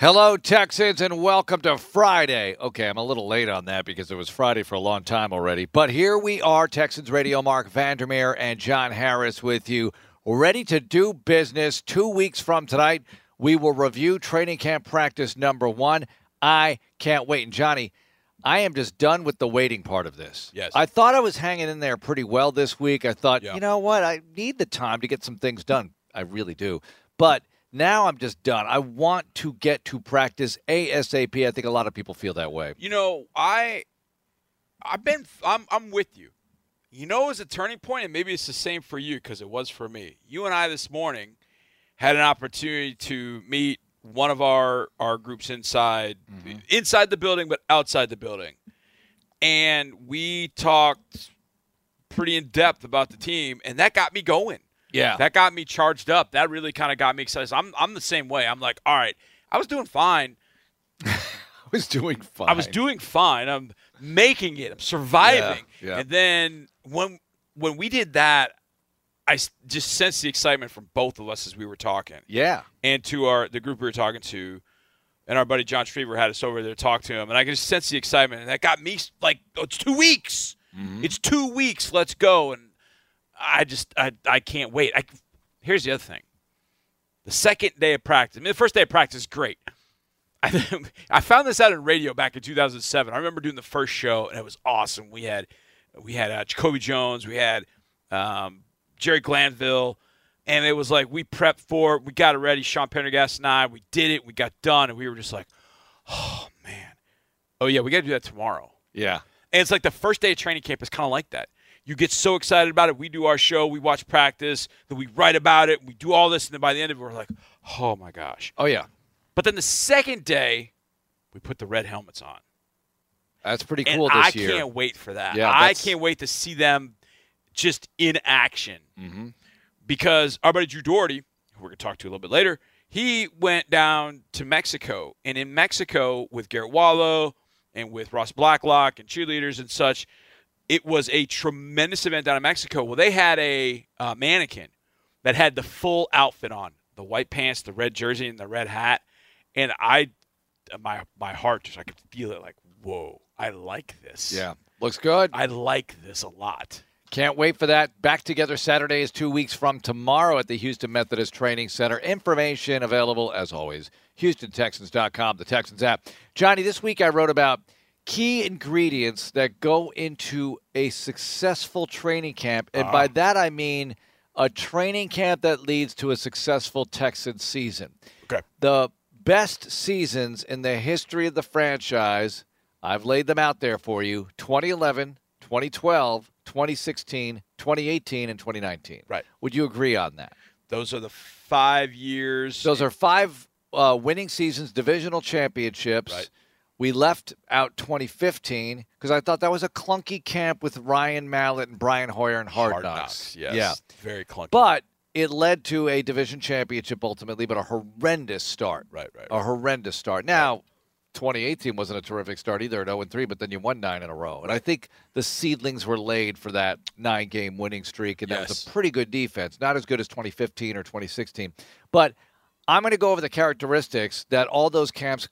Hello, Texans, and welcome to Friday. Okay, I'm a little late on that because it was Friday for a long time already. But here we are, Texans Radio, Marc Vandermeer and John Harris with you, ready to do business. Two weeks from tonight, we will review training camp practice number one. I can't wait. And Johnny, I am just done with the waiting part of this. Yes. I thought I was hanging in there pretty well this week. I thought, Yeah. you know what? I need the time to get some things done. I really do. But now I'm just done. I want to get to practice ASAP. I think a lot of people feel that way. You know, I I've been I'm I'm with you. You know, it was a turning point, and maybe it's the same for you because it was for me. You and I this morning had an opportunity to meet one of our our groups inside mm-hmm. inside the building, but outside the building, and we talked pretty in depth about the team, and that got me going. Yeah. That got me charged up. That really kind of got me excited. I'm I'm the same way. I'm like, all right, I was doing fine. I was doing fine. I was doing fine. I'm making it. I'm surviving. Yeah, yeah. And then when when we did that, I just sensed the excitement from both of us as we were talking, Yeah. and to our the group we were talking to, and our buddy John Streever had us over there to talk to him, and I could just sense the excitement, and that got me like, oh, it's two weeks. Mm-hmm. It's two weeks. Let's go. And I just I I can't wait. I, here's the other thing. The second day of practice. I mean, the first day of practice is great. I, I found this out in radio back in 2007. I remember doing the first show, and it was awesome. We had we had uh, Jacoby Jones, we had um, Jerry Glanville, and it was like we prepped for it. We got it ready. Sean Pendergast and I, we did it. We got done, and we were just like, oh man, oh yeah, we got to do that tomorrow. Yeah. And it's like the first day of training camp is kind of like that. You get so excited about it. We do our show, we watch practice, then we write about it, we do all this, and then by the end of it, we're like, oh my gosh. Oh, yeah. But then the second day, we put the red helmets on. That's pretty And cool this I year. can't wait for that. Yeah, I can't wait to see them just in action. Mm-hmm. Because our buddy Drew Dougherty, who we're going to talk to a little bit later, he went down to Mexico. And in Mexico, with Garret Wallow and with Ross Blacklock and cheerleaders and such, it was a tremendous event down in Mexico. Well, they had a uh, mannequin that had the full outfit on the white pants, the red jersey, and the red hat. And I, my, my heart just, I could feel it like, whoa, I like this. Yeah. Looks good. I like this a lot. Can't wait for that. Back together Saturday is two weeks from tomorrow at the Houston Methodist Training Center. Information available, as always, HoustonTexans.com, the Texans app. Johnny, this week I wrote about key ingredients that go into a successful training camp. And by that I mean a training camp that leads to a successful Texans season. Okay. The best seasons in the history of the franchise, I've laid them out there for you 2011, 2012, 2016, 2018, and 2019. Right. Would you agree on that? Those are the five years. Those are five uh, winning seasons, divisional championships. Right. We left out 2015 because I thought that was a clunky camp with Ryan Mallett and Brian Hoyer and Hard, hard Knocks. knocks. Yes. Yeah. Very clunky. But it led to a division championship ultimately, but a horrendous start. right, right. A horrendous start. Now, 2018 wasn't a terrific start either at 0 3, but then you won nine in a row. And I think the seedlings were laid for that nine game winning streak, and that was a pretty good defense. Not as good as 2015 or 2016. But I'm going to go over the characteristics that all those camps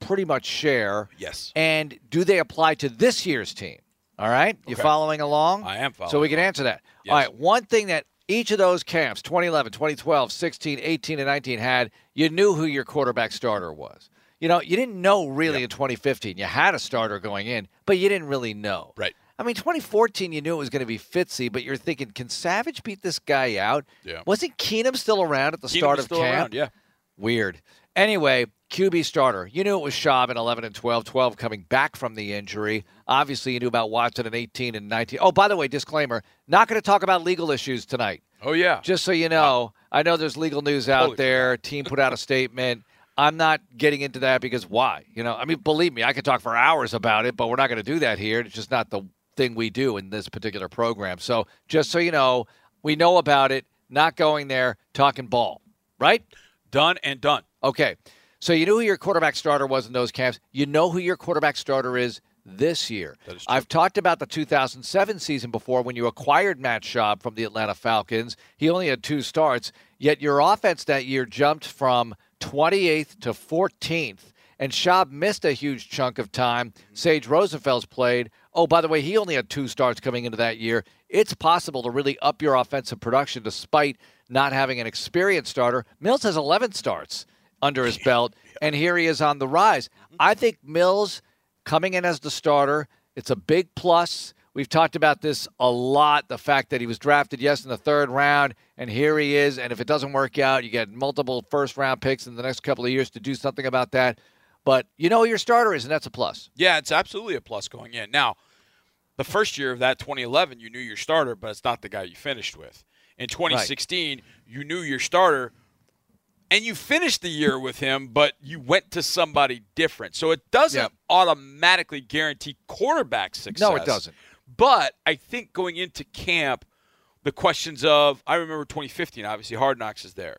pretty much share. yes. And do they apply to this year's team? All right? You Okay. following along? I am following So we can along. answer that. Yes. All right. One thing that each of those camps, 2011, 2012, 16, 18, and 19, had, you knew who your quarterback starter was. You know, you didn't know really in 2015. You had a starter going in, but you didn't really know. Right. I mean, 2014, you knew it was going to be Fitzy, but you're thinking, can Savage beat this guy out? Yeah. Wasn't Keenum still around at the Keenum start of still camp? around, yeah. Weird. Anyway, QB starter. You knew it was Schaub in 11 and 12, 12 coming back from the injury. Obviously, you knew about Watson in 18 and 19. Oh, by the way, disclaimer not going to talk about legal issues tonight. Oh yeah. Just so you know, I know there's legal news out there. Team put out a statement. I'm not getting into that because why? You know, I mean, believe me, I could talk for hours about it, but we're not going to do that here. It's just not the thing we do in this particular program. So just so you know, we know about it, not going there, talking ball, right? Done and done. Okay. So you knew who your quarterback starter was in those camps. You know who your quarterback starter is this year. Is. I've talked about the 2007 season before when you acquired Matt Schaub from the Atlanta Falcons. He only had two starts, yet your offense that year jumped from 28th to 14th. And Schaub missed a huge chunk of time. Mm-hmm. Sage Rosenfels played. Oh, by the way, he only had two starts coming into that year. It's possible to really up your offensive production despite not having an experienced starter. Mills has 11 starts under his belt, and here he is on the rise. I think Mills coming in as the starter, it's a big plus. We've talked about this a lot the fact that he was drafted, yes, in the third round, and here he is. And if it doesn't work out, you get multiple first round picks in the next couple of years to do something about that. But you know who your starter is, and that's a plus. Yeah, it's absolutely a plus going in. Now, the first year of that 2011, you knew your starter, but it's not the guy you finished with. In 2016, right. you knew your starter, and you finished the year with him, but you went to somebody different. So it doesn't yep. automatically guarantee quarterback success. No, it doesn't. But I think going into camp, the questions of I remember 2015, obviously Hard Knocks is there.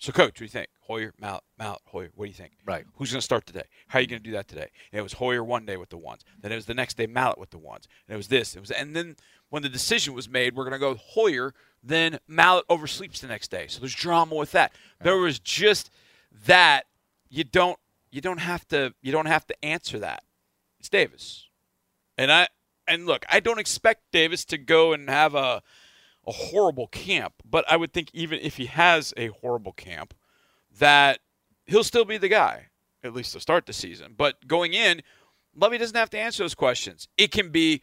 So, coach, what do you think? Hoyer, Mallett, Mallett, Hoyer. What do you think? Right. Who's going to start today? How are you going to do that today? And it was Hoyer one day with the ones. Then it was the next day Mallett with the ones. And it was this. It was, and then when the decision was made, we're going to go Hoyer. Then Mallett oversleeps the next day. So there's drama with that. There was just that. You don't. You don't have to. You don't have to answer that. It's Davis, and I and look, I don't expect Davis to go and have a a horrible camp, but I would think even if he has a horrible camp, that he'll still be the guy at least to start the season. But going in, Lovie doesn't have to answer those questions. It can be,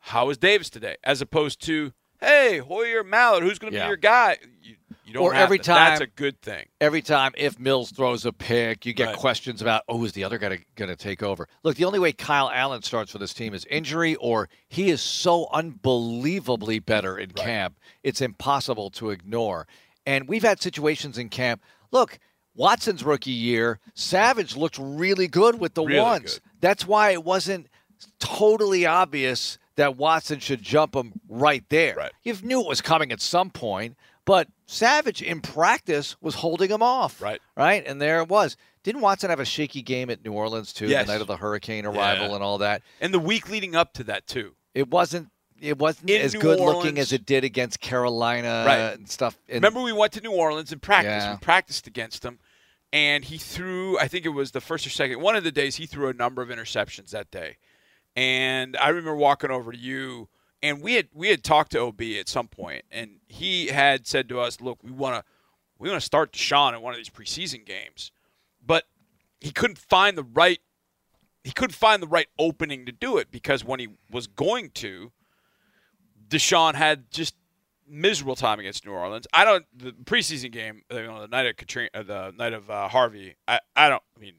how is Davis today, as opposed to, hey, Hoyer Mallett, who's going to yeah. be your guy? You, you don't or every to. time that's a good thing. Every time if Mills throws a pick, you get right. questions about oh, is the other guy going to take over? Look, the only way Kyle Allen starts for this team is injury, or he is so unbelievably better in right. camp, it's impossible to ignore. And we've had situations in camp. Look, Watson's rookie year, Savage looked really good with the really ones. Good. That's why it wasn't totally obvious that Watson should jump him right there. Right. You knew it was coming at some point, but Savage in practice was holding him off. Right. Right? And there it was. Didn't Watson have a shaky game at New Orleans too, yes. the night of the hurricane arrival yeah. and all that? And the week leading up to that too. It wasn't it wasn't in as New good Orleans. looking as it did against Carolina right. and stuff. And, Remember we went to New Orleans and practiced. Yeah. We practiced against them and he threw I think it was the first or second one of the days he threw a number of interceptions that day. And I remember walking over to you and we had we had talked to OB at some point, and he had said to us, "Look, we want to we want to start Deshaun in one of these preseason games," but he couldn't find the right he couldn't find the right opening to do it because when he was going to, Deshaun had just miserable time against New Orleans. I don't the preseason game, you know, the night of Katrina, uh, the night of uh, Harvey. I, I don't. I mean,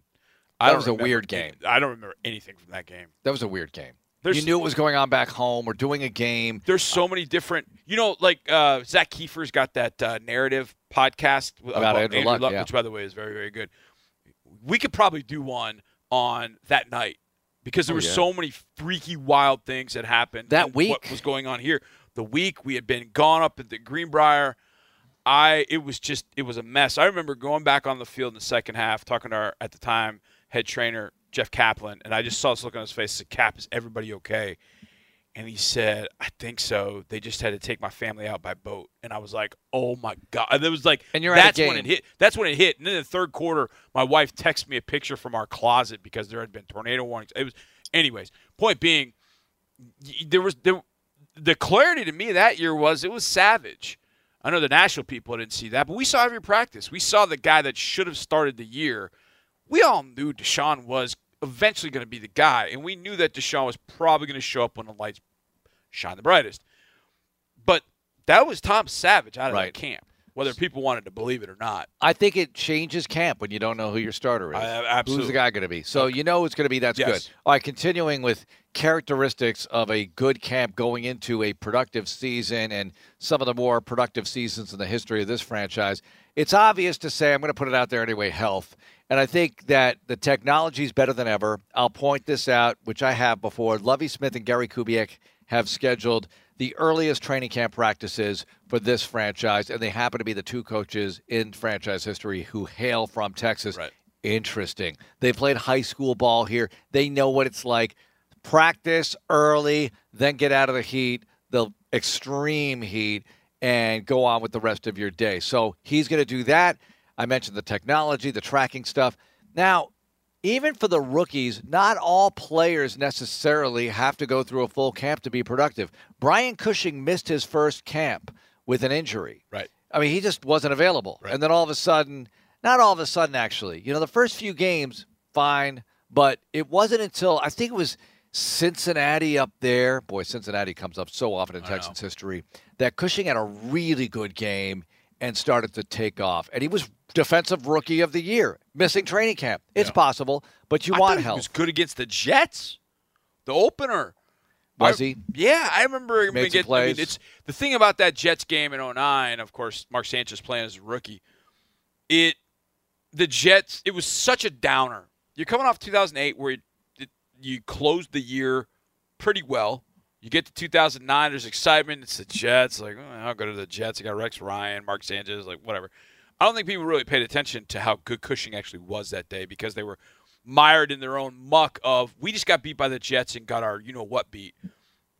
I that was a weird game. I don't remember anything from that game. That was a weird game. There's, you knew it was going on back home. We're doing a game. There's so many different, you know, like uh, Zak Keefer's got that uh, narrative podcast about, about Andrew, Andrew Luck, Luck yeah. which by the way is very very good. We could probably do one on that night because there oh, were yeah. so many freaky wild things that happened that week. What was going on here? The week we had been gone up at the Greenbrier. I it was just it was a mess. I remember going back on the field in the second half, talking to our at the time head trainer Geoff Kaplan, and I just saw this look on his face. I said, "Cap, is everybody okay?" And he said, "I think so. They just had to take my family out by boat." And I was like, "Oh my god!" And it was like, and you're that's when it hit. That's when it hit. And then the third quarter, my wife texted me a picture from our closet because there had been tornado warnings. It was, anyways. Point being, there was there, the clarity to me that year was it was savage. I know the national people didn't see that, but we saw every practice. We saw the guy that should have started the year. We all knew Deshaun was eventually going to be the guy, and we knew that Deshaun was probably going to show up when the lights shine the brightest. But that was Tom Savage out of right. that camp, whether people wanted to believe it or not. I think it changes camp when you don't know who your starter is. I, absolutely. Who's the guy going to be? So you know it's going to be that's yes. good. All right, continuing with characteristics of a good camp going into a productive season and some of the more productive seasons in the history of this franchise. It's obvious to say, I'm going to put it out there anyway, health. And I think that the technology is better than ever. I'll point this out, which I have before. Lovie Smith and Gary Kubiak have scheduled the earliest training camp practices for this franchise, and they happen to be the two coaches in franchise history who hail from Texas. Right. Interesting. They played high school ball here. They know what it's like. Practice early, then get out of the heat, the extreme heat, and go on with the rest of your day. So he's going to do that. I mentioned the technology, the tracking stuff. Now, even for the rookies, not all players necessarily have to go through a full camp to be productive. Brian Cushing missed his first camp with an injury. Right. I mean, he just wasn't available. Right. And then all of a sudden, not all of a sudden, actually, you know, the first few games, fine. But it wasn't until I think it was Cincinnati up there. Boy, Cincinnati comes up so often in I Texans history that Cushing had a really good game and started to take off. And he was defensive rookie of the year, missing training camp. It's Yeah. possible, but you I want thought he help. was good against the Jets, the opener. Was I- he? Yeah, I remember Made get, I mean, plays. it's the thing about that Jets game in 09, of course, Mark Sanchez playing as a rookie. It the Jets, it was such a downer. You're coming off 2008 where it, you closed the year pretty well. You get to 2009, there's excitement. It's the Jets. Like, oh, I'll go to the Jets. I got Rex Ryan, Mark Sanchez, like whatever. I don't think people really paid attention to how good Cushing actually was that day because they were mired in their own muck of we just got beat by the Jets and got our you know what beat.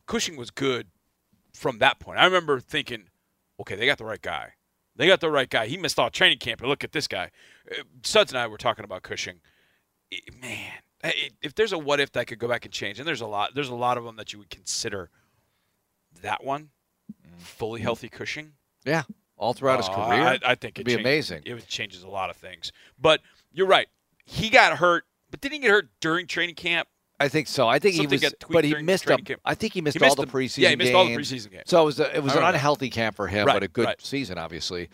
Cushing was good from that point. I remember thinking, okay, they got the right guy. They got the right guy. He missed all training camp, but look at this guy. Uh, Suds and I were talking about Cushing. It- man, it- if there's a what if that could go back and change, and there's a lot, there's a lot of them that you would consider. That one, fully healthy Cushing. yeah, all throughout his career. I, I think It'd it be amazing. It changes a lot of things. But you're right. He got hurt, but didn't he get hurt during training camp? I think so. I think he was, but he missed camp. I think he missed, He missed all the the- preseason yeah, he missed all the preseason games. So it was a, it was an unhealthy camp for him, Right, but a good right. season, obviously.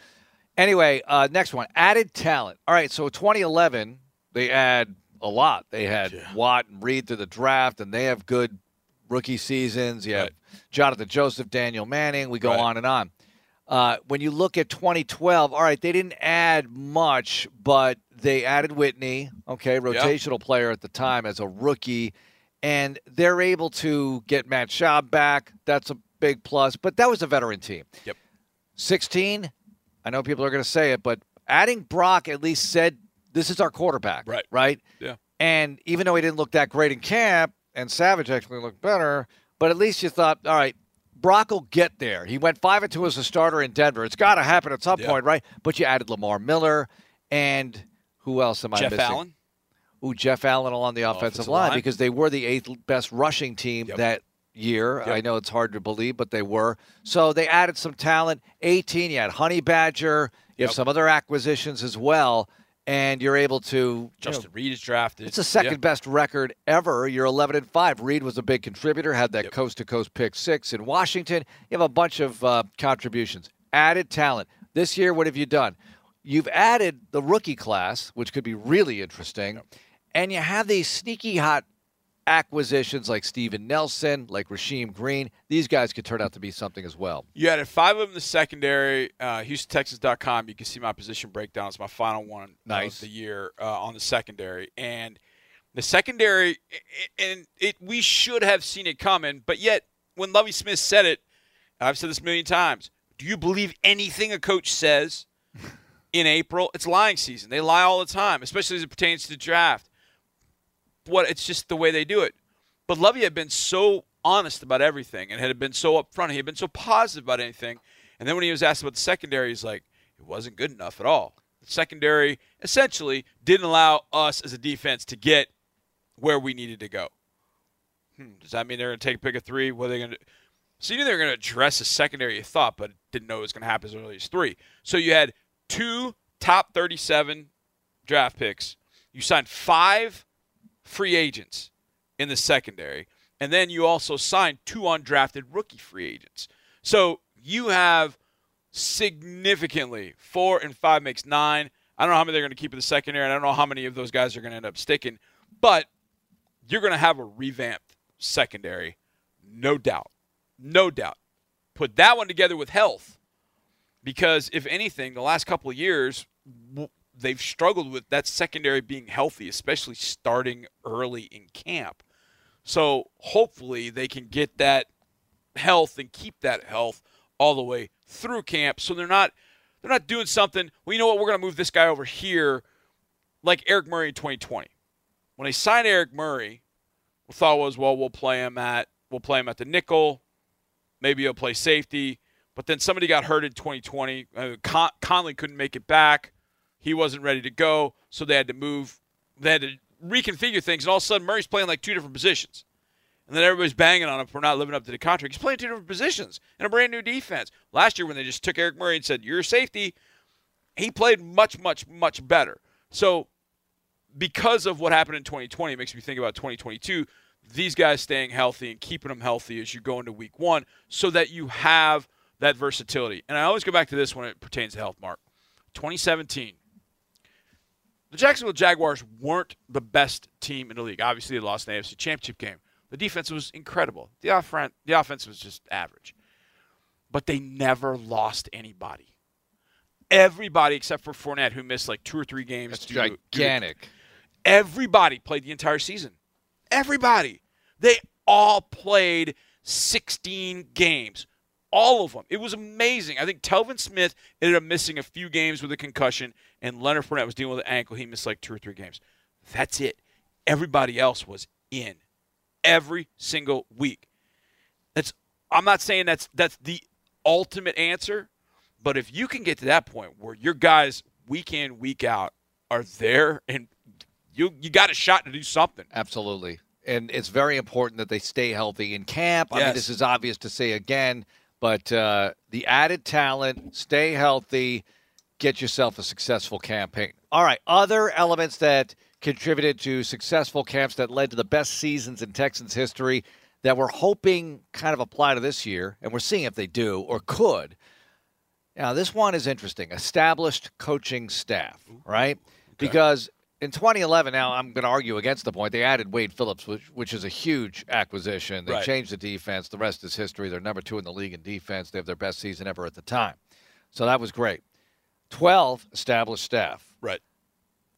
Anyway, uh, next one, added talent. All right, so 2011, they add a lot. They had Yeah. Watt and Reed to the draft, and they have good rookie seasons. You have Right. Jonathan Joseph, Danieal Manning. We go on and on. Uh, when you look at 2012, all right, they didn't add much, but they added Whitney, okay, rotational player at the time as a rookie, and they're able to get Matt Schaub back. That's a big plus, but that was a veteran team. Yep. 16, I know people are going to say it, but adding Brock at least said this is our quarterback, Right. Right? Yeah. And even though he didn't look that great in camp, and Savage actually looked better, but at least you thought, all right, Brock will get there. He went five and two as a starter in Denver. It's got to happen at some Yeah. point, right? But you added Lamar Miller and who else am I Jeff missing? Allen. Ooh, Jeff Allen along the offensive, Offensive line, line. because they were the eighth best rushing team Yep. that year. Yep. I know it's hard to believe, but they were. So they added some talent. 18, you had Honey Badger. You have some other acquisitions as well, and you're able to. you know, Justin Reid is drafted. it's the second Yeah. best record ever. You're 11 and five. Reid was a big contributor. Had that coast to coast pick six in Washington. You have a bunch of uh, contributions. Added talent this year. What have you done? You've added the rookie class, which could be really interesting, and you have these sneaky hot acquisitions like Steven Nelson, like Rasheem Green. These guys could turn out to be something as well. You added five of them in the secondary. Uh, HoustonTexans.com. You can see my position breakdown. It's my final one Nice. of the year uh, on the secondary. And the secondary, and it we should have seen it coming, but yet when Lovie Smith said it, I've said this a million times. Do you believe anything a coach says in April? It's lying season. They lie all the time, especially as it pertains to the draft. What it's just the way they do it. But Lovie had been so honest about everything and had been so upfront. He had been so positive about anything. And then when he was asked about the secondary, he's like, it wasn't good enough at all. The secondary essentially didn't allow us as a defense to get where we needed to go. Hmm, does that mean they're going to take a pick of three? What are they going to So you knew they were going to address the secondary, you thought, but didn't know it was going to happen as early as three. So you had two top 37 draft picks. You signed five free agents in the secondary. And then you also signed two undrafted rookie free agents. So you have significantly four and five makes nine. I don't know how many they're going to keep in the secondary. and I don't know how many of those guys are going to end up sticking, but you're going to have a revamped secondary, no doubt. No doubt. Put that one together with health because if anything, the last couple of years, they've struggled with that secondary being healthy, especially starting early in camp. So hopefully they can get that health and keep that health all the way through camp. So they're not they're not doing something. Well, you know what? We're going to move this guy over here, like Eric Murray in 2020. When they signed Eric Murray, the thought was, well, we'll play him at we'll play him at the nickel. Maybe he'll play safety. But then somebody got hurt in 2020. Uh, Con- Conley couldn't make it back. He wasn't ready to go, so they had to move. They had to reconfigure things, and all of a sudden Murray's playing like two different positions. And then everybody's banging on him for not living up to the contract. He's playing two different positions in a brand new defense. Last year, when they just took Eric Murray and said, You're a safety, he played much, much, much better. So, because of what happened in 2020, it makes me think about 2022. These guys staying healthy and keeping them healthy as you go into week one so that you have that versatility. And I always go back to this when it pertains to health, Mark. 2017, the Jacksonville Jaguars weren't the best team in the league. Obviously, they lost the AFC Championship game. The defense was incredible. The offense, the offense was just average. But they never lost anybody. Everybody except for Fournette, who missed like two or three games. That's due to- due gigantic. everybody played the entire season. Everybody. They all played 16 games. All of them. It was amazing. I think Telvin Smith ended up missing a few games with a concussion, and Leonard Fournette was dealing with an ankle. He missed like two or three games. That's it. Everybody else was in every single week. That's I'm not saying that's that's the ultimate answer, but if you can get to that point where your guys week in, week out are there and you you got a shot to do something. Absolutely. And it's very important that they stay healthy in camp. I mean, this is obvious to say again, but uh, the added talent, stay healthy, get yourself a successful campaign. All right. Other elements that contributed to successful camps that led to the best seasons in Texans history that we're hoping kind of apply to this year, and we're seeing if they do or could. Now, this one is interesting. Established coaching staff, right? Because in 2011, now I'm going to argue against the point. They added Wade Phillips, which, which is a huge acquisition. They Right. changed the defense. The rest is history. They're number two in the league in defense. They have their best season ever at the time. So that was great. 12 established staff. Right.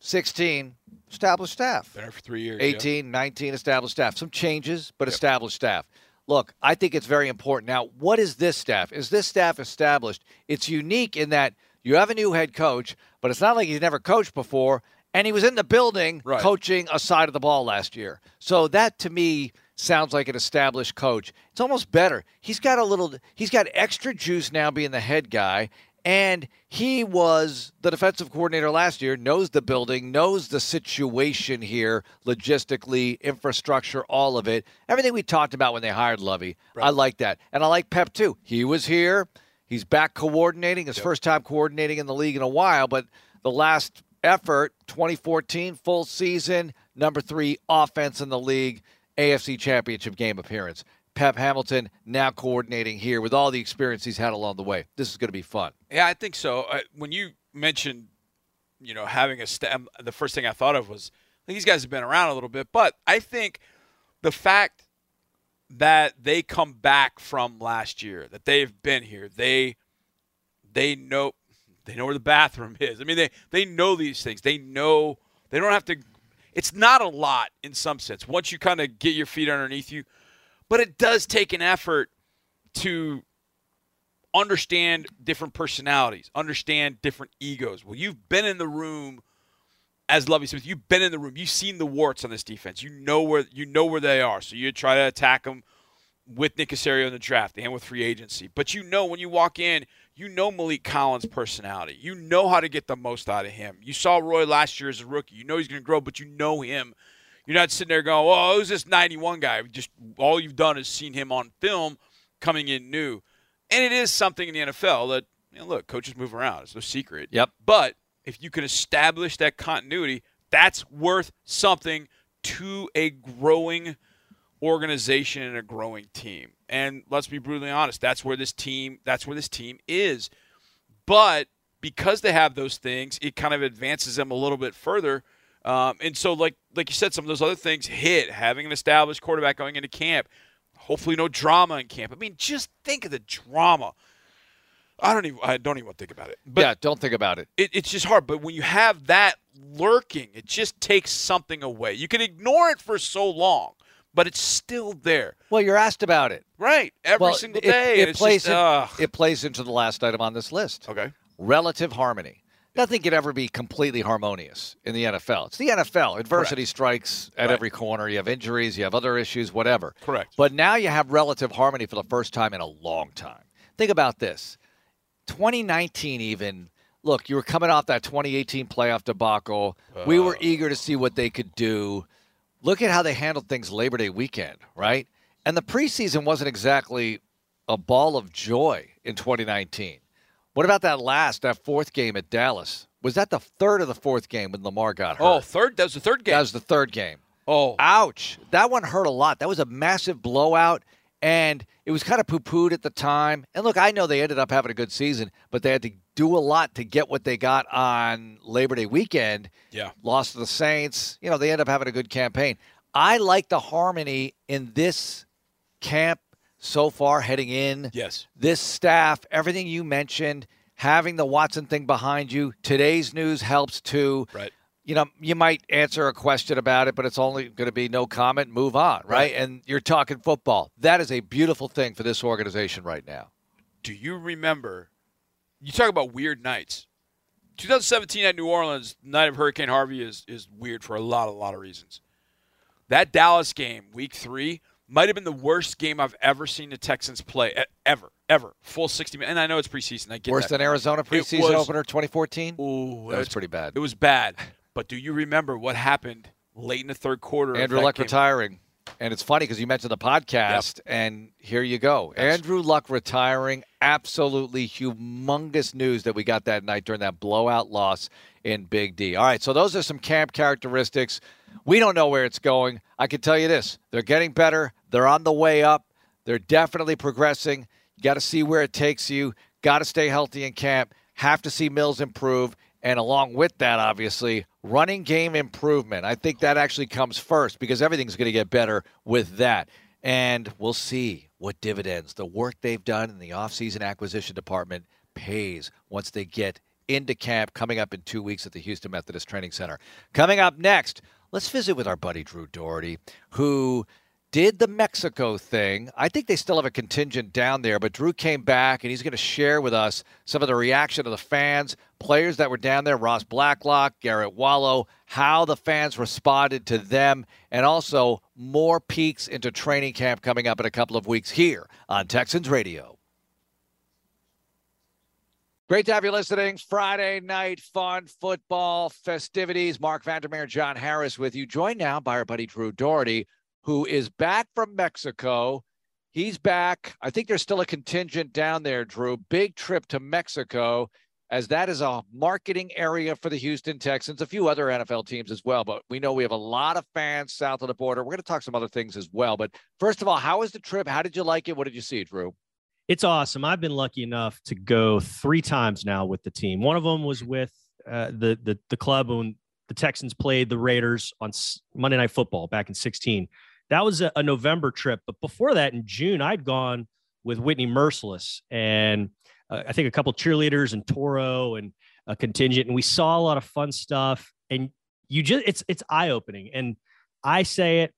16 established staff. There for three years. yeah. 18, 19 established staff. Some changes, but established staff. Look, I think it's very important. Now, what is this staff? Is this staff established? It's unique in that you have a new head coach, but it's not like he's never coached before, and he was in the building Right. coaching a side of the ball last year. So that to me sounds like an established coach. It's almost better. He's got a little he's got extra juice now being the head guy and he was the defensive coordinator last year, knows the building, knows the situation here, logistically, infrastructure, all of it. Everything we talked about when they hired Lovie. I like that. And I like Pep too. He was here. He's back coordinating, his first time coordinating in the league in a while, but the last effort, 2014, full season, number three offense in the league, AFC championship game appearance. Pep Hamilton now coordinating here with all the experience he's had along the way. This is going to be fun. Yeah, I think so. Uh, when you mentioned, you know, having a staff, the first thing I thought of was these guys have been around a little bit, but I think the fact that they come back from last year, that they've been here, they they know they know where the bathroom is. I mean, they they know these things. They know they don't have to. It's not a lot in some sense once you kind of get your feet underneath you, but it does take an effort to understand different personalities, understand different egos. Well, you've been in the room as Lovie Smith. You've been in the room. You've seen the warts on this defense. You know where you know where they are. So you try to attack them with Nick Caserio in the draft and with free agency. But you know when you walk in, you know Maliek Collins' personality. You know how to get the most out of him. You saw Roy last year as a rookie. You know he's going to grow, but you know him. You're not sitting there going, "Oh, who's this 91 guy?" Just all you've done is seen him on film coming in new. And it is something in the NFL that, you know, look, coaches move around. It's no secret. Yep. But if you can establish that continuity, that's worth something to a growing organization and a growing team. And let's be brutally honest, that's where this team that's where this team is. But because they have those things, it kind of advances them a little bit further. Um, and so, like like you said, some of those other things hit having an established quarterback going into camp. Hopefully, no drama in camp. I mean, just think of the drama. I don't even I don't even want to think about it. But yeah, don't think about it. it, it's just hard. But when you have that lurking, it just takes something away. You can ignore it for so long, but it's still there. Well, you're asked about it. Right. Every well, single it, day. It, it's plays just, it plays into the last item on this list. okay. Relative harmony. Nothing can ever be completely harmonious in the NFL. It's the NFL. Adversity strikes at Right. every corner. You have injuries, you have other issues, whatever. Correct. But now you have relative harmony for the first time in a long time. Think about this. 2019 even look, you were coming off that 2018 playoff debacle. Uh, we were eager to see what they could do. Look at how they handled things Labor Day weekend, right? And the preseason wasn't exactly a ball of joy in 2019. What about that last, that fourth game at Dallas? Was that the third or the fourth game when Lamar got oh, hurt? Oh, third? That was the third game. That was the third game. Oh. Ouch. That one hurt a lot. That was a massive blowout. And it was kind of poo pooed at the time. And look, I know they ended up having a good season, but they had to do a lot to get what they got on Labor Day weekend. Yeah. Lost to the Saints. You know, they end up having a good campaign. I like the harmony in this camp so far heading in. Yes. This staff, everything you mentioned, having the Watson thing behind you. Today's news helps too. Right you know, you might answer a question about it, but it's only going to be no comment, move on, right? right? And you're talking football. That is a beautiful thing for this organization right now. Do you remember? You talk about weird nights. 2017 at New Orleans, night of Hurricane Harvey is is weird for a lot, a lot of reasons. That Dallas game, Week Three, might have been the worst game I've ever seen the Texans play ever, ever. Full 60 minutes. And I know it's preseason. I get Worse that. than Arizona preseason was, opener 2014? Ooh, that was pretty bad. It was bad. But do you remember what happened late in the third quarter? Andrew Luck game? retiring. And it's funny because you mentioned the podcast, yep. and here you go. That's Andrew Luck retiring. Absolutely humongous news that we got that night during that blowout loss in Big D. All right, so those are some camp characteristics. We don't know where it's going. I can tell you this they're getting better, they're on the way up, they're definitely progressing. You got to see where it takes you, got to stay healthy in camp, have to see Mills improve. And along with that, obviously, running game improvement. I think that actually comes first because everything's going to get better with that. And we'll see what dividends the work they've done in the offseason acquisition department pays once they get into camp coming up in two weeks at the Houston Methodist Training Center. Coming up next, let's visit with our buddy Drew Dougherty, who did the Mexico thing. I think they still have a contingent down there, but Drew came back and he's going to share with us some of the reaction of the fans, players that were down there, Ross Blacklock, Garret Wallow, how the fans responded to them, and also more peeks into training camp coming up in a couple of weeks here on Texans Radio. Great to have you listening. Friday night fun football festivities. Marc Vandermeer, John Harris with you. Joined now by our buddy Drew Dougherty who is back from Mexico. He's back. I think there's still a contingent down there, Drew. Big trip to Mexico, as that is a marketing area for the Houston Texans, a few other NFL teams as well. But we know we have a lot of fans south of the border. We're going to talk some other things as well. But first of all, how was the trip? How did you like it? What did you see, Drew? It's awesome. I've been lucky enough to go three times now with the team. One of them was with uh, the, the the club when the Texans played the Raiders on Monday Night Football back in 16 that was a, a November trip. But before that, in June, I'd gone with Whitney Mercilus and uh, I think a couple cheerleaders and Toro and a contingent, and we saw a lot of fun stuff. And you just it's it's eye opening. And I say it.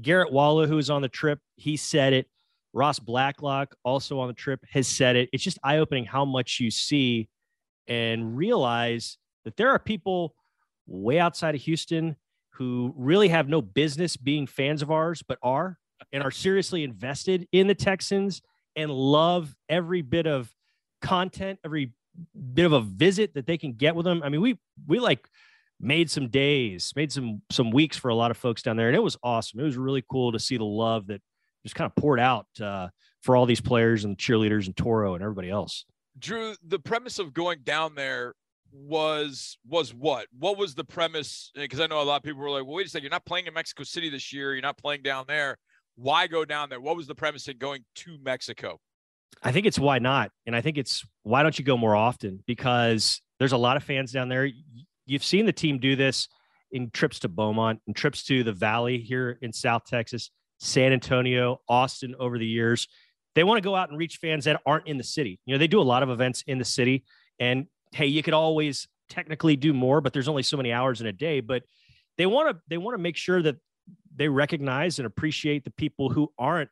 Garret Wallow, who was on the trip, he said it. Ross Blacklock, also on the trip, has said it. It's just eye opening how much you see and realize that there are people way outside of Houston who really have no business being fans of ours, but are and are seriously invested in the Texans and love every bit of content, every bit of a visit that they can get with them. I mean, we we like made some days, made some some weeks for a lot of folks down there, and it was awesome. It was really cool to see the love that just kind of poured out uh, for all these players and cheerleaders and Toro and everybody else. Drew, the premise of going down there was was what? What was the premise? Uh, because I know a lot of people were like, "Well, wait a second, you're not playing in Mexico City this year. You're not playing down there. Why go down there? What was the premise in going to Mexico?" I think it's why not, and I think it's why don't you go more often? Because there's a lot of fans down there. You've seen the team do this in trips to Beaumont and trips to the Valley here in South Texas, San Antonio, Austin over the years. They want to go out and reach fans that aren't in the city. You know, they do a lot of events in the city, and hey, you could always technically do more, but there's only so many hours in a day. But they want to they want to make sure that they recognize and appreciate the people who aren't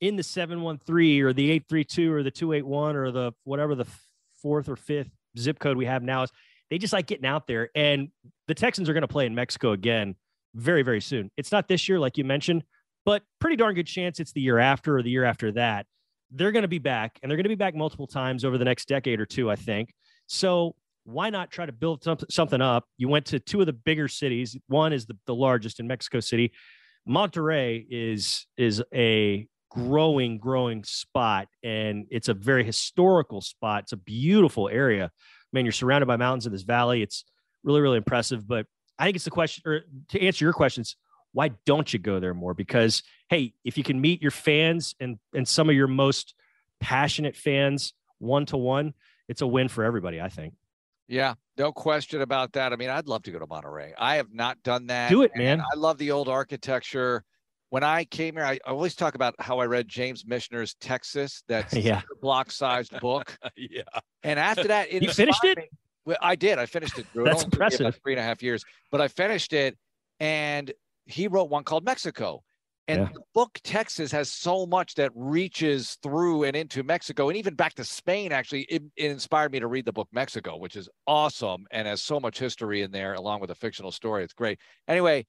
in the 713 or the 832 or the 281 or the whatever the fourth or fifth zip code we have now is they just like getting out there. And the texans are going to play in mexico again very very soon. It's not this year like you mentioned but pretty darn good chance it's the year after or the year after that. They're going to be back and they're going to be back multiple times over the next decade or two i think so why not try to build something up? You went to two of the bigger cities. One is the, the largest in Mexico City. Monterrey is is a growing, growing spot, and it's a very historical spot. It's a beautiful area. Man, you're surrounded by mountains in this valley. It's really, really impressive. But I think it's the question, or to answer your questions, why don't you go there more? Because hey, if you can meet your fans and and some of your most passionate fans one to one, it's a win for everybody. I think. Yeah, no question about that. I mean, I'd love to go to Monterrey. I have not done that. Do it, man. I love the old architecture. When I came here, I, I always talk about how I read James Michener's Texas, that yeah. block-sized book. yeah. And after that, it you finished it. Me. Well, I did. I finished it. That's it impressive. three and a half years, but I finished it, and he wrote one called Mexico. And yeah. the book Texas has so much that reaches through and into Mexico and even back to Spain. Actually, it, it, inspired me to read the book Mexico, which is awesome and has so much history in there, along with a fictional story. It's great. Anyway,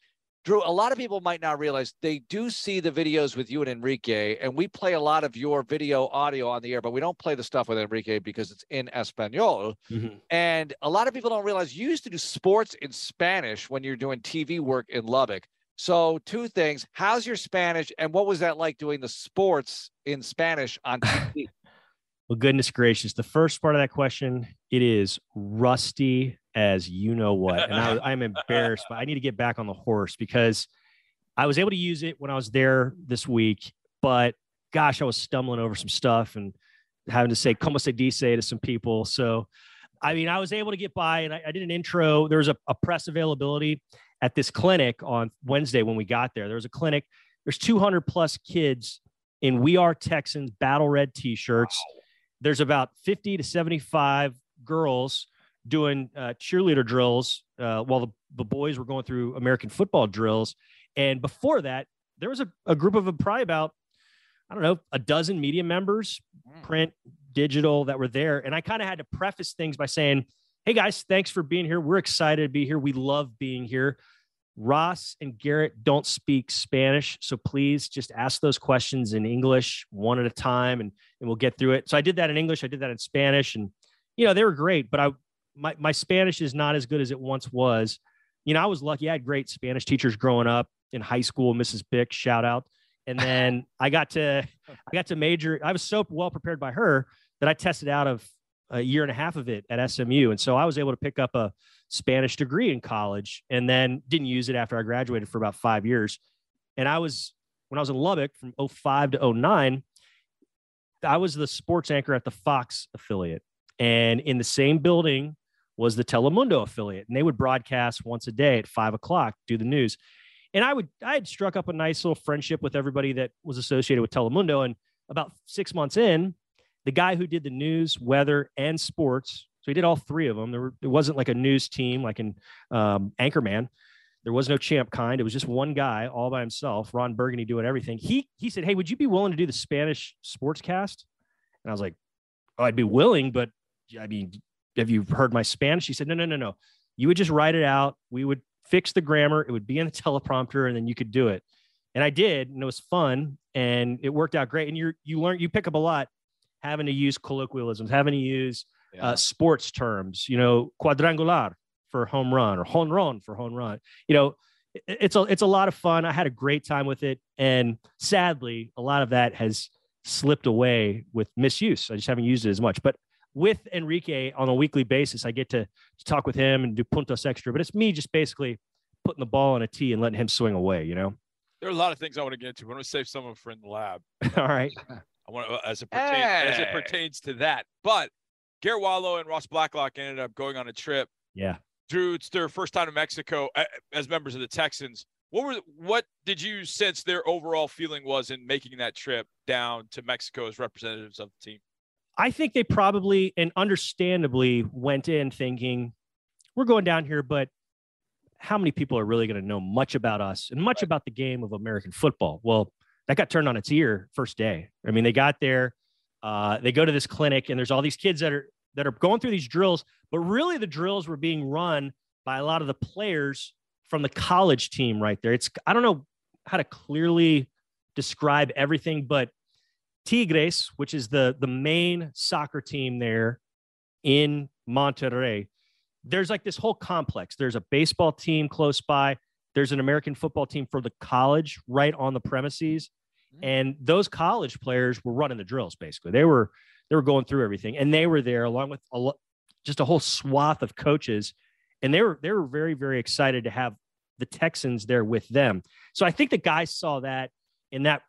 Drew, a lot of people might not realize they do see the videos with you and Enrique, and we play a lot of your video audio on the air, but we don't play the stuff with Enrique because it's in Espanol. Mm-hmm. And a lot of people don't realize you used to do sports in Spanish when you're doing TV work in Lubbock. So, two things. How's your Spanish and what was that like doing the sports in Spanish on TV? well, goodness gracious. The first part of that question, it is rusty as you know what. And I, I'm embarrassed, but I need to get back on the horse because I was able to use it when I was there this week, but gosh, I was stumbling over some stuff and having to say como se dice to some people. So, I mean, I was able to get by and I, I did an intro. There was a, a press availability at this clinic on Wednesday when we got there. There was a clinic. There's 200 plus kids in We Are Texans battle red T-shirts. Wow. There's about 50 to 75 girls doing uh, cheerleader drills uh, while the, the boys were going through American football drills. And before that, there was a, a group of probably about, I don't know, a dozen media members, mm. print, digital, that were there. And I kind of had to preface things by saying, Hey guys, thanks for being here. We're excited to be here. We love being here. Ross and Garret don't speak Spanish, so please just ask those questions in English one at a time, and, and we'll get through it. So I did that in English, I did that in Spanish, and you know they were great. But I my my Spanish is not as good as it once was. You know, I was lucky; I had great Spanish teachers growing up in high school. Mrs. Bick, shout out. And then I got to I got to major. I was so well prepared by her that I tested out of a year and a half of it at SMU. And so I was able to pick up a Spanish degree in college and then didn't use it after I graduated for about five years. And I was, when I was in Lubbock from 05 to 09, I was the sports anchor at the Fox affiliate. And in the same building was the Telemundo affiliate. And they would broadcast once a day at five o'clock, do the news. And I would, I had struck up a nice little friendship with everybody that was associated with Telemundo. And about six months in, the guy who did the news, weather, and sports. So he did all three of them. There, were, it wasn't like a news team like an um, Anchorman. There was no Champ Kind. It was just one guy all by himself, Ron Burgundy doing everything. He he said, "Hey, would you be willing to do the Spanish sports cast?" And I was like, "Oh, I'd be willing, but I mean, have you heard my Spanish?" He said, "No, no, no, no. You would just write it out. We would fix the grammar. It would be in the teleprompter, and then you could do it." And I did, and it was fun, and it worked out great. And you you learn you pick up a lot having to use colloquialisms, having to use uh, yeah. uh, sports terms, you know, cuadrangular for home run or home run for home run. You know, it, it's a it's a lot of fun. I had a great time with it, and sadly, a lot of that has slipped away with misuse. I just haven't used it as much. But with Enrique on a weekly basis, I get to, to talk with him and do puntos extra. But it's me just basically putting the ball on a tee and letting him swing away. You know. There are a lot of things I want to get to. I'm going to save some of them for in the lab. All right. I want to, uh, as it pertains hey. as it pertains to that. But Garret Wallow and Ross Blacklock ended up going on a trip. Yeah. Drew, it's their first time in Mexico as members of the Texans. What were what did you sense their overall feeling was in making that trip down to Mexico as representatives of the team? I think they probably and understandably went in thinking we're going down here, but how many people are really going to know much about us and much right. about the game of American football? Well, that got turned on its ear first day. I mean, they got there, uh, they go to this clinic, and there's all these kids that are that are going through these drills, but really the drills were being run by a lot of the players from the college team right there. It's I don't know how to clearly describe everything, but Tigres, which is the the main soccer team there in Monterrey, there's like this whole complex. There's a baseball team close by. There's an American football team for the college right on the premises. Mm. And those college players were running the drills basically. They were they were going through everything and they were there along with a lo- just a whole swath of coaches and they were they were very very excited to have the Texans there with them. So I think the guys saw that and that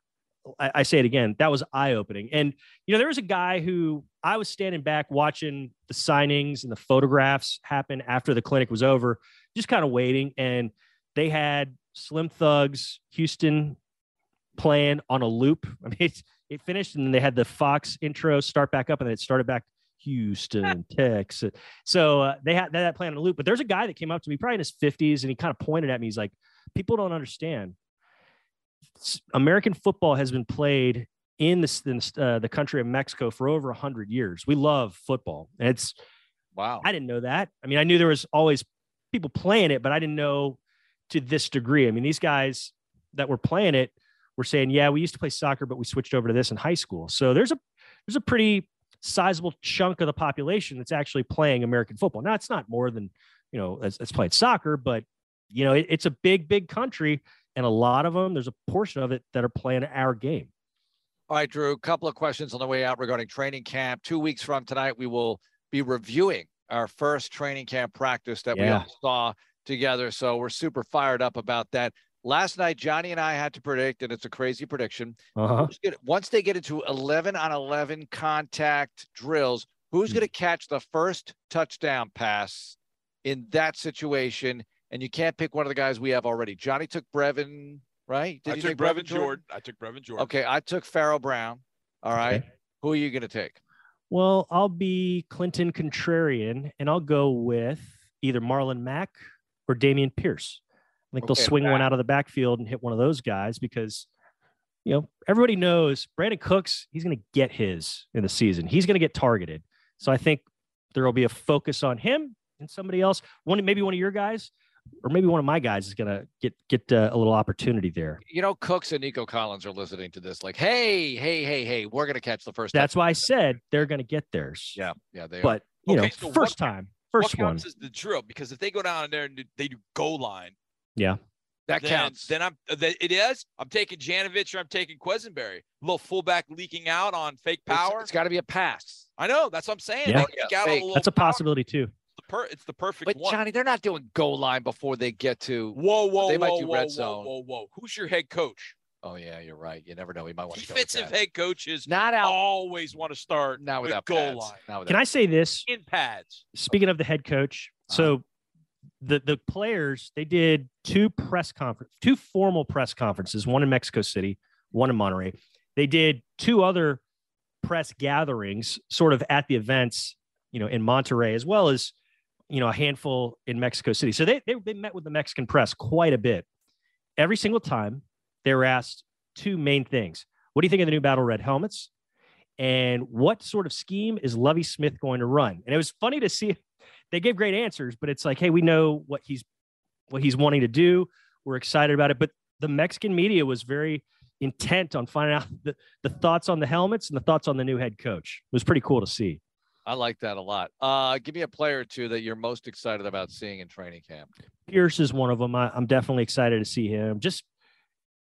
I, I say it again, that was eye opening. And you know, there was a guy who I was standing back watching the signings and the photographs happen after the clinic was over, just kind of waiting. And they had Slim Thug's, Houston playing on a loop. I mean, it, it finished and then they had the Fox intro start back up and then it started back Houston, Texas. So uh, they had that playing on a loop. But there's a guy that came up to me probably in his 50s and he kind of pointed at me. He's like, people don't understand. American football has been played in the, in the, uh, the country of Mexico for over 100 years. We love football. And it's, Wow. I didn't know that. I mean, I knew there was always people playing it, but I didn't know to this degree. I mean, these guys that were playing it were saying, "Yeah, we used to play soccer, but we switched over to this in high school." So there's a there's a pretty sizable chunk of the population that's actually playing American football. Now, it's not more than you know that's, that's playing soccer, but you know, it, it's a big, big country, and a lot of them. There's a portion of it that are playing our game. All right, Drew, a couple of questions on the way out regarding training camp. Two weeks from tonight, we will be reviewing our first training camp practice that we all saw together. So we're super fired up about that. Last night, Johnny and I had to predict, and it's a crazy prediction. Uh-huh. gonna- once they get into 11 on 11 contact drills, who's Hmm. going to catch the first touchdown pass in that situation? And you can't pick one of the guys we have already. Johnny took Brevin, right? I you took take Brevin Jordan. I took Brevin Jordan. Okay, I took Pharaoh Brown. All right. Okay. Who are you going to take? Well, I'll be Clinton Contrarian, and I'll go with either Marlon Mack or Dameon Pierce. I think they'll swing one out of the backfield and hit one of those guys because, you know, everybody knows Brandin Cooks, he's going to get his in the season. He's going to get targeted. So I think there will be a focus on him and somebody else. One, maybe one of your guys, or maybe one of my guys is going to get get uh, a little opportunity there. You know, Cooks and Nico Collins are listening to this like, hey, hey, hey, hey, we're going to catch the first. That's why I said they're going to get theirs. Yeah, yeah, they are. But you Okay, know, so first count- time, first what one. is the drill? Because if they go down there and they do goal line, that then, counts. Then I'm uh, it is. I'm taking Janovich or I'm taking Quessenberry. little fullback leaking out on fake It's- power. it's got to be a pass. I know. That's what I'm saying. Yeah. Yeah, out a That's a power. possibility too. It's the, per, it's the perfect But one. Johnny, they're not doing goal line before they get to. whoa, whoa, they whoa, might do whoa, red whoa, zone. whoa, whoa. Who's your head coach? Oh yeah, you're right. You never know. He might want to Defensive head coaches Not out. always want to start now with without goal pads. line Not Can I say this? in pads. Speaking of the head coach, Uh-huh. The the players they did two press conference, two formal press conferences, one in Mexico City, one in Monterrey. They did two other press gatherings, sort of at the events, you know, in Monterrey as well as you know a handful in Mexico City. So they they, they met with the Mexican press quite a bit. Every single time they were asked two main things: What do you think of the new Battle Red helmets? And what sort of scheme is Lovie Smith going to run? And it was funny to see they gave great answers, but it's like, hey, we know what he's what he's wanting to do. We're excited about it. But the Mexican media was very intent on finding out the, the thoughts on the helmets and the thoughts on the new head coach. It was pretty cool to see. I like that a lot. Uh, give me a player or two that you're most excited about seeing in training camp. Pierce is one of them. I, I'm definitely excited to see him. Just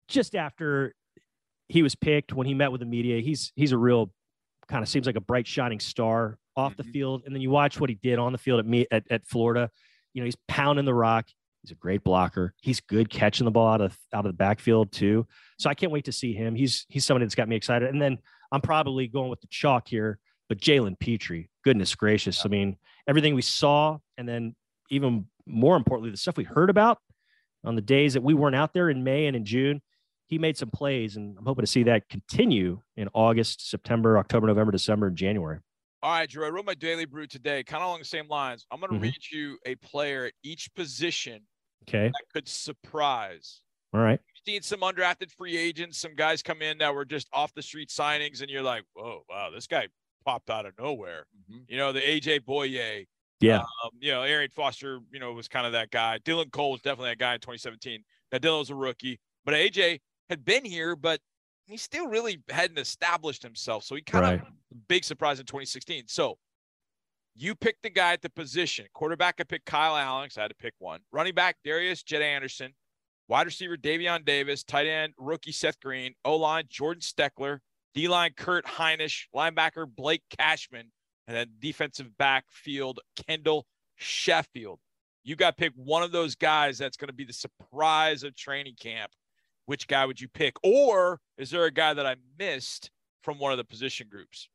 just after he was picked when he met with the media, he's he's a real kind of seems like a bright shining star off the Mhm. field. And then you watch what he did on the field at me at, at Florida. You know, he's pounding the rock. He's a great blocker. He's good catching the ball out of out of the backfield too. So I can't wait to see him. He's he's somebody that's got me excited. And then I'm probably going with the chalk here, but Jalen Pitre, goodness gracious. I mean, everything we saw, and then even more importantly, the stuff we heard about on the days that we weren't out there in May and in June. He made some plays, and I'm hoping to see that continue in August, September, October, November, December, and January. All right, Drew. I wrote my daily brew today, kind of along the same lines. I'm going to Mhm. read you a player at each position Okay. that could surprise. All right. You've seen some undrafted free agents, some guys come in that were just off the street signings, and you're like, whoa, wow, this guy popped out of nowhere. You know, the AJ Bouye, Yeah. um, you know, Arian Foster, you know, was kind of that guy. Dylan Cole was definitely that guy in 2017. Now Dylan was a rookie, but AJ had been here, but he still really hadn't established himself. So he kind Right. of big surprise in 2016. So You pick the guy at the position. Quarterback, I picked Kyle Allen. I had to pick one. Running back, Darius Jet Anderson. Wide receiver, Davion Davis. Tight end, rookie Seth Green. O line, Jordan Steckler. D line, Kurt Hinish. Linebacker, Blake Cashman. And then defensive backfield, Kendall Sheffield. You got to pick one of those guys that's going to be the surprise of training camp. Which guy would you pick? Or is there a guy that I missed from one of the position groups?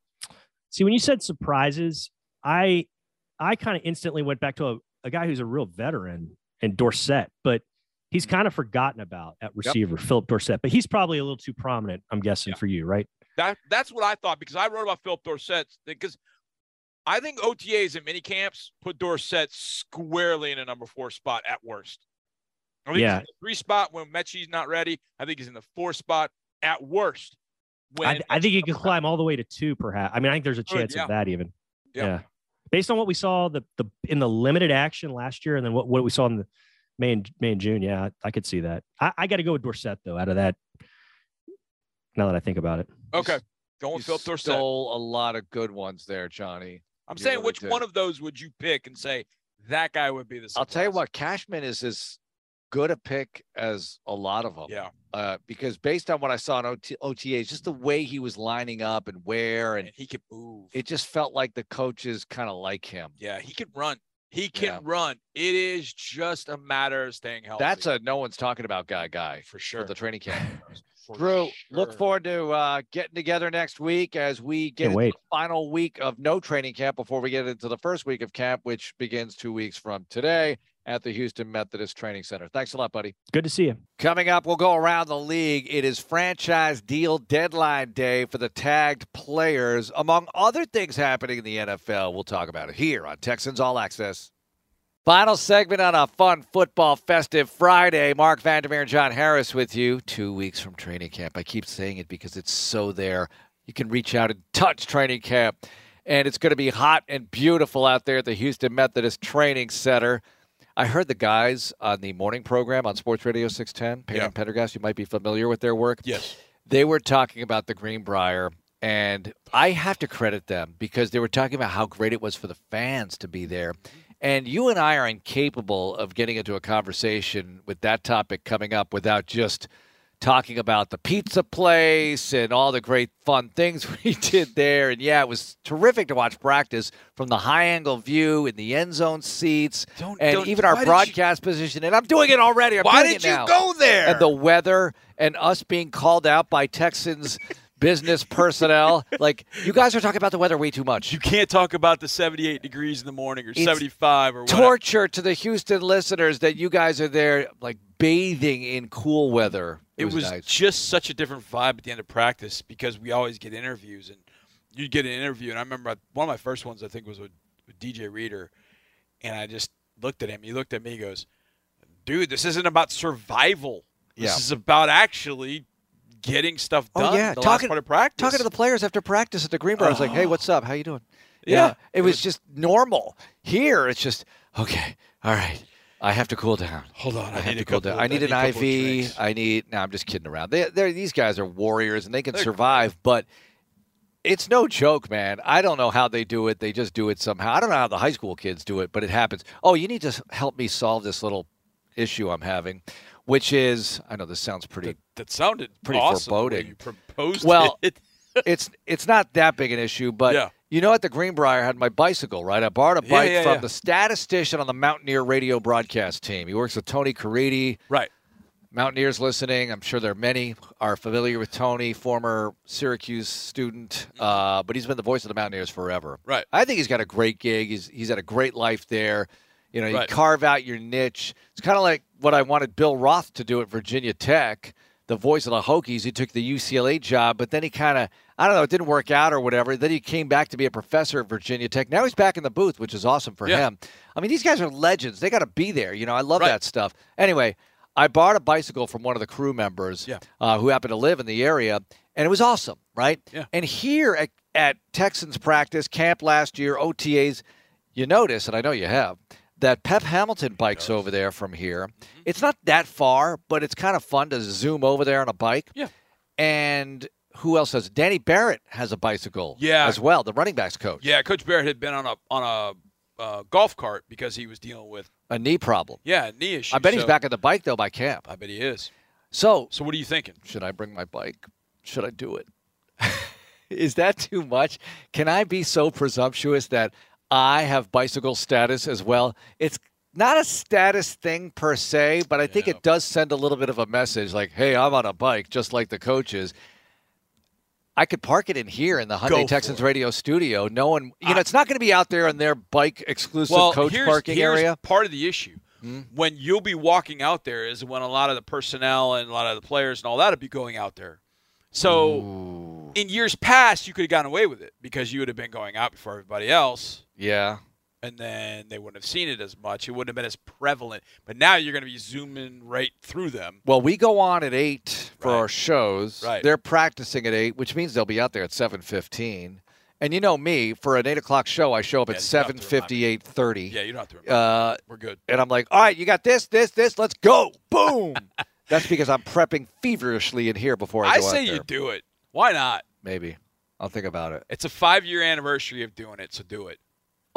See, when you said surprises, I I kind of instantly went back to a, a guy who's a real veteran and Dorsett, but he's kind of forgotten about at receiver, yep. Phillip Dorsett. But he's probably a little too prominent, I'm guessing, for you, right? That that's what I thought because I wrote about Phillip Dorsett because I think OTAs and mini camps put Dorsett squarely in a number four spot at worst. I think yeah. three spot when Metchie's not ready. I think he's in the four spot at worst. I, I, think he could climb all the way to two, perhaps. I mean, I think there's a chance yeah. of that even. Yeah. yeah. Based on what we saw the the in the limited action last year, and then what, what we saw in the May and May and June, yeah, I could see that. I, I got to go with Dorsett though. Out of that, now that I think about it. Okay, going Phil Dorsett. Stole a lot of good ones there, Johnny. I'm you saying really which did. one of those would you pick and say that guy would be the? Surprise. I'll tell you what, Cashman is as good a pick as a lot of them. Yeah. Uh, because based on what I saw in OT, OTAs, just the way he was lining up and where and, and he could move, it just felt like the coaches kind of like him. Yeah, he can run. He can yeah. run. It is just a matter of staying healthy. That's a no one's talking about guy guy for sure. the training camp. Drew, sure. look forward to uh, getting together next week as we get the final week of no training camp before we get into the first week of camp, which begins two weeks from today at the Houston Methodist Training Center. Thanks a lot, buddy. Good to see you. Coming up, we'll go around the league. It is franchise deal deadline day for the tagged players, among other things happening in the NFL. We'll talk about it here on Texans All Access. Final segment on a fun football festive Friday. Marc Vandermeer and John Harris with you. Two weeks from training camp. I keep saying it because it's so there. You can reach out and touch training camp. And it's going to be hot and beautiful out there at the Houston Methodist Training Center. I heard the guys on the morning program on Sports Radio 610, Payne yeah. and Pendergast, you might be familiar with their work. Yes. They were talking about the Greenbrier, and I have to credit them because they were talking about how great it was for the fans to be there. And you and I are incapable of getting into a conversation with that topic coming up without just talking about the pizza place and all the great fun things we did there. And yeah, it was terrific to watch practice from the high angle view in the end zone seats don't, and don't, even our broadcast you, position. And I'm doing it already. I'm why did you go there? And the weather and us being called out by Texans business personnel. like you guys are talking about the weather way too much. You can't talk about the 78 degrees in the morning or it's 75 or whatever. torture to the Houston listeners that you guys are there like bathing in cool weather. It, it was, was nice. just such a different vibe at the end of practice because we always get interviews and you'd get an interview and I remember one of my first ones I think was with, with DJ Reader and I just looked at him. He looked at me. He goes, "Dude, this isn't about survival. This yeah. is about actually getting stuff oh, done. Oh, yeah, talking, part of practice. Talking to the players after practice at the Greenbrier, oh. I was like, uh-huh. "Hey, what's up? How you doing?" Yeah, yeah it, was, was just normal. Here, it's just okay. All right. I have to cool down. Hold on, I, I have to cool down. I need, I need an IV. I need. No, I'm just kidding around. They, they're, these guys are warriors and they can they're survive, cool. but it's no joke, man. I don't know how they do it. They just do it somehow. I don't know how the high school kids do it, but it happens. Oh, you need to help me solve this little issue I'm having which is I know this sounds pretty. That, that sounded pretty awesome foreboding. You proposed well, it. it's it's not that big an issue, but yeah. You know, at the Greenbrier, I had my bicycle. Right, I borrowed a bike yeah, yeah, from the statistician on the Mountaineer radio broadcast team. He works with Tony Caridi. Right. Mountaineers listening, I'm sure there are many are familiar with Tony, former Syracuse student, mm-hmm. uh, but he's been the voice of the Mountaineers forever. Right. I think he's got a great gig. He's he's had a great life there. You know, you right. carve out your niche. It's kind of like what I wanted Bill Roth to do at Virginia Tech, the voice of the Hokies. He took the UCLA job, but then he kind of, I don't know, it didn't work out or whatever. Then he came back to be a professor at Virginia Tech. Now he's back in the booth, which is awesome for yeah. him. I mean, these guys are legends. They got to be there. You know, I love right. that stuff. Anyway, I bought a bicycle from one of the crew members yeah. uh, who happened to live in the area, and it was awesome, right? Yeah. And here at, at Texans practice, camp last year, OTAs, you notice, and I know you have, that Pep Hamilton bikes over there from here. Mm-hmm. It's not that far, but it's kind of fun to zoom over there on a bike. Yeah. And who else has? Danny Barrett has a bicycle. Yeah. as well. The running backs coach. Yeah, Coach Barrett had been on a on a uh, golf cart because he was dealing with a knee problem. yeah knee issues. I bet he's back on the bike though by camp. I bet he is. So So what are you thinking? should I bring my bike? Should I do it? Is that too much? Can I be so presumptuous that I have bicycle status as well? It's not a status thing per se, but I think Yeah. it does send a little bit of a message like, hey, I'm on a bike, just like the coaches. I could park it in here in the Go Hyundai for Texans radio studio. No one, you know, it's not going to be out there in their bike exclusive well, coach here's, parking here's area. part of the issue. Hmm? When you'll be walking out there is when a lot of the personnel and a lot of the players and all that will be going out there. So Ooh, in years past, you could have gotten away with it because you would have been going out before everybody else, yeah. And then they wouldn't have seen it as much. It wouldn't have been as prevalent. But now you're going to be zooming right through them. Well, we go on at eight for Right. our shows. Right. They're practicing at eight, which means they'll be out there at seven fifteen. And you know me, for an eight o'clock show, I show up Yeah, at you don't have seven fifty, eight thirty. Yeah, you don't have to remember. Uh, We're good. and I'm like, all right, you got this, this, this. Let's go. Boom. That's because I'm prepping feverishly in here before I I go out say you do it. Why not? Maybe I'll think about it. It's a five year anniversary of doing it, so do it.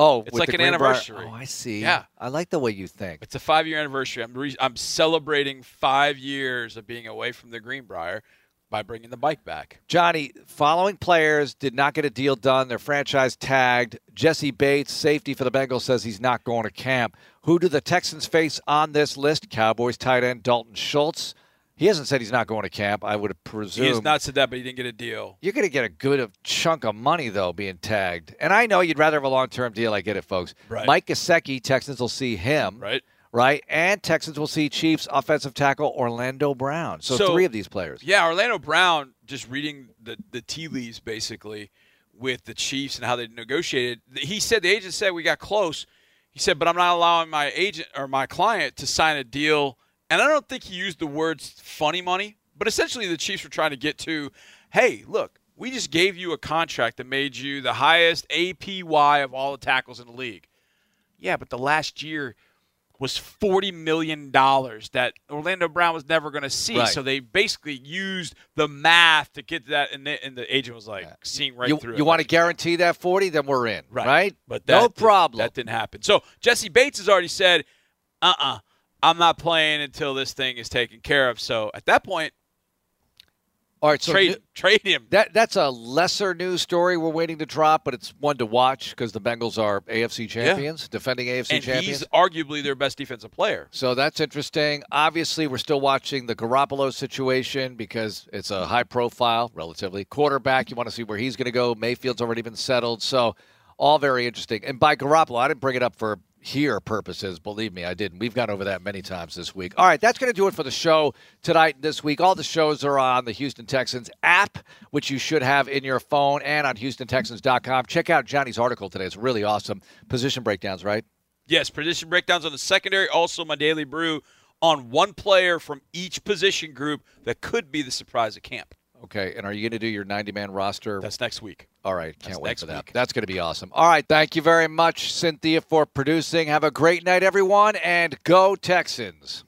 Oh, It's like an anniversary. Oh, I see. Yeah. I like the way you think. It's a five year anniversary. I'm re- I'm celebrating five years of being away from the Greenbrier by bringing the bike back. Johnny, following players did not get a deal done. Their franchise tagged. Jessie Bates, safety for the Bengals, says he's not going to camp. Who do the Texans face on this list? Cowboys tight end Dalton Schultz. He hasn't said he's not going to camp. I would presume. He has not said that, but he didn't get a deal. You're going to get a good chunk of money, though, being tagged. And I know you'd rather have a long term deal. I get it, folks. Right. Mike Gesicki, Texans will see him. Right? Right? And Texans will see Chiefs offensive tackle Orlando Brown. So, So- three of these players. Yeah, Orlando Brown, just reading the, the tea leaves basically with the Chiefs and how they negotiated. He said the agent said we got close. He said, but I'm not allowing my agent or my client to sign a deal. And I don't think he used the words funny money, but essentially the Chiefs were trying to get to, hey, look, we just gave you a contract that made you the highest APY of all the tackles in the league. Yeah, but the last year was forty million dollars that Orlando Brown was never going to see. Right. So they basically used the math to get to that, and the, and the agent was like seeing right you through. you want to guarantee that 40? Then we're in. Right. Right? But that no problem. That didn't happen. So Jessie Bates has already said, "Uh, uh-uh, uh, i am not playing until this thing is taken care of." So at that point, All right. So trade trade him. that that's a lesser news story we're waiting to drop, but it's one to watch because the Bengals are AFC champions, defending AFC and champions. he's arguably their best defensive player. So that's interesting. Obviously, we're still watching the Garoppolo situation because it's a high profile, relatively. Quarterback, you want to see where he's going to go. Mayfield's already been settled. So, all very interesting. And by Garoppolo, I didn't bring it up for here purposes. Believe me, I didn't. We've gone over that many times this week. All right, that's going to do it for the show tonight and this week. All the shows are on the Houston Texans app, which you should have in your phone and on HoustonTexans.com. Check out Johnny's article today. It's really awesome. Position breakdowns, right? Yes, position breakdowns on the secondary. Also, my daily brew on one player from each position group that could be the surprise at camp. Okay, and are you going to do your 90 man roster? That's next week. All right, can't That's wait for that. week. That's going to be awesome. All right, thank you very much, Cynthia, for producing. Have a great night, everyone, and go Texans.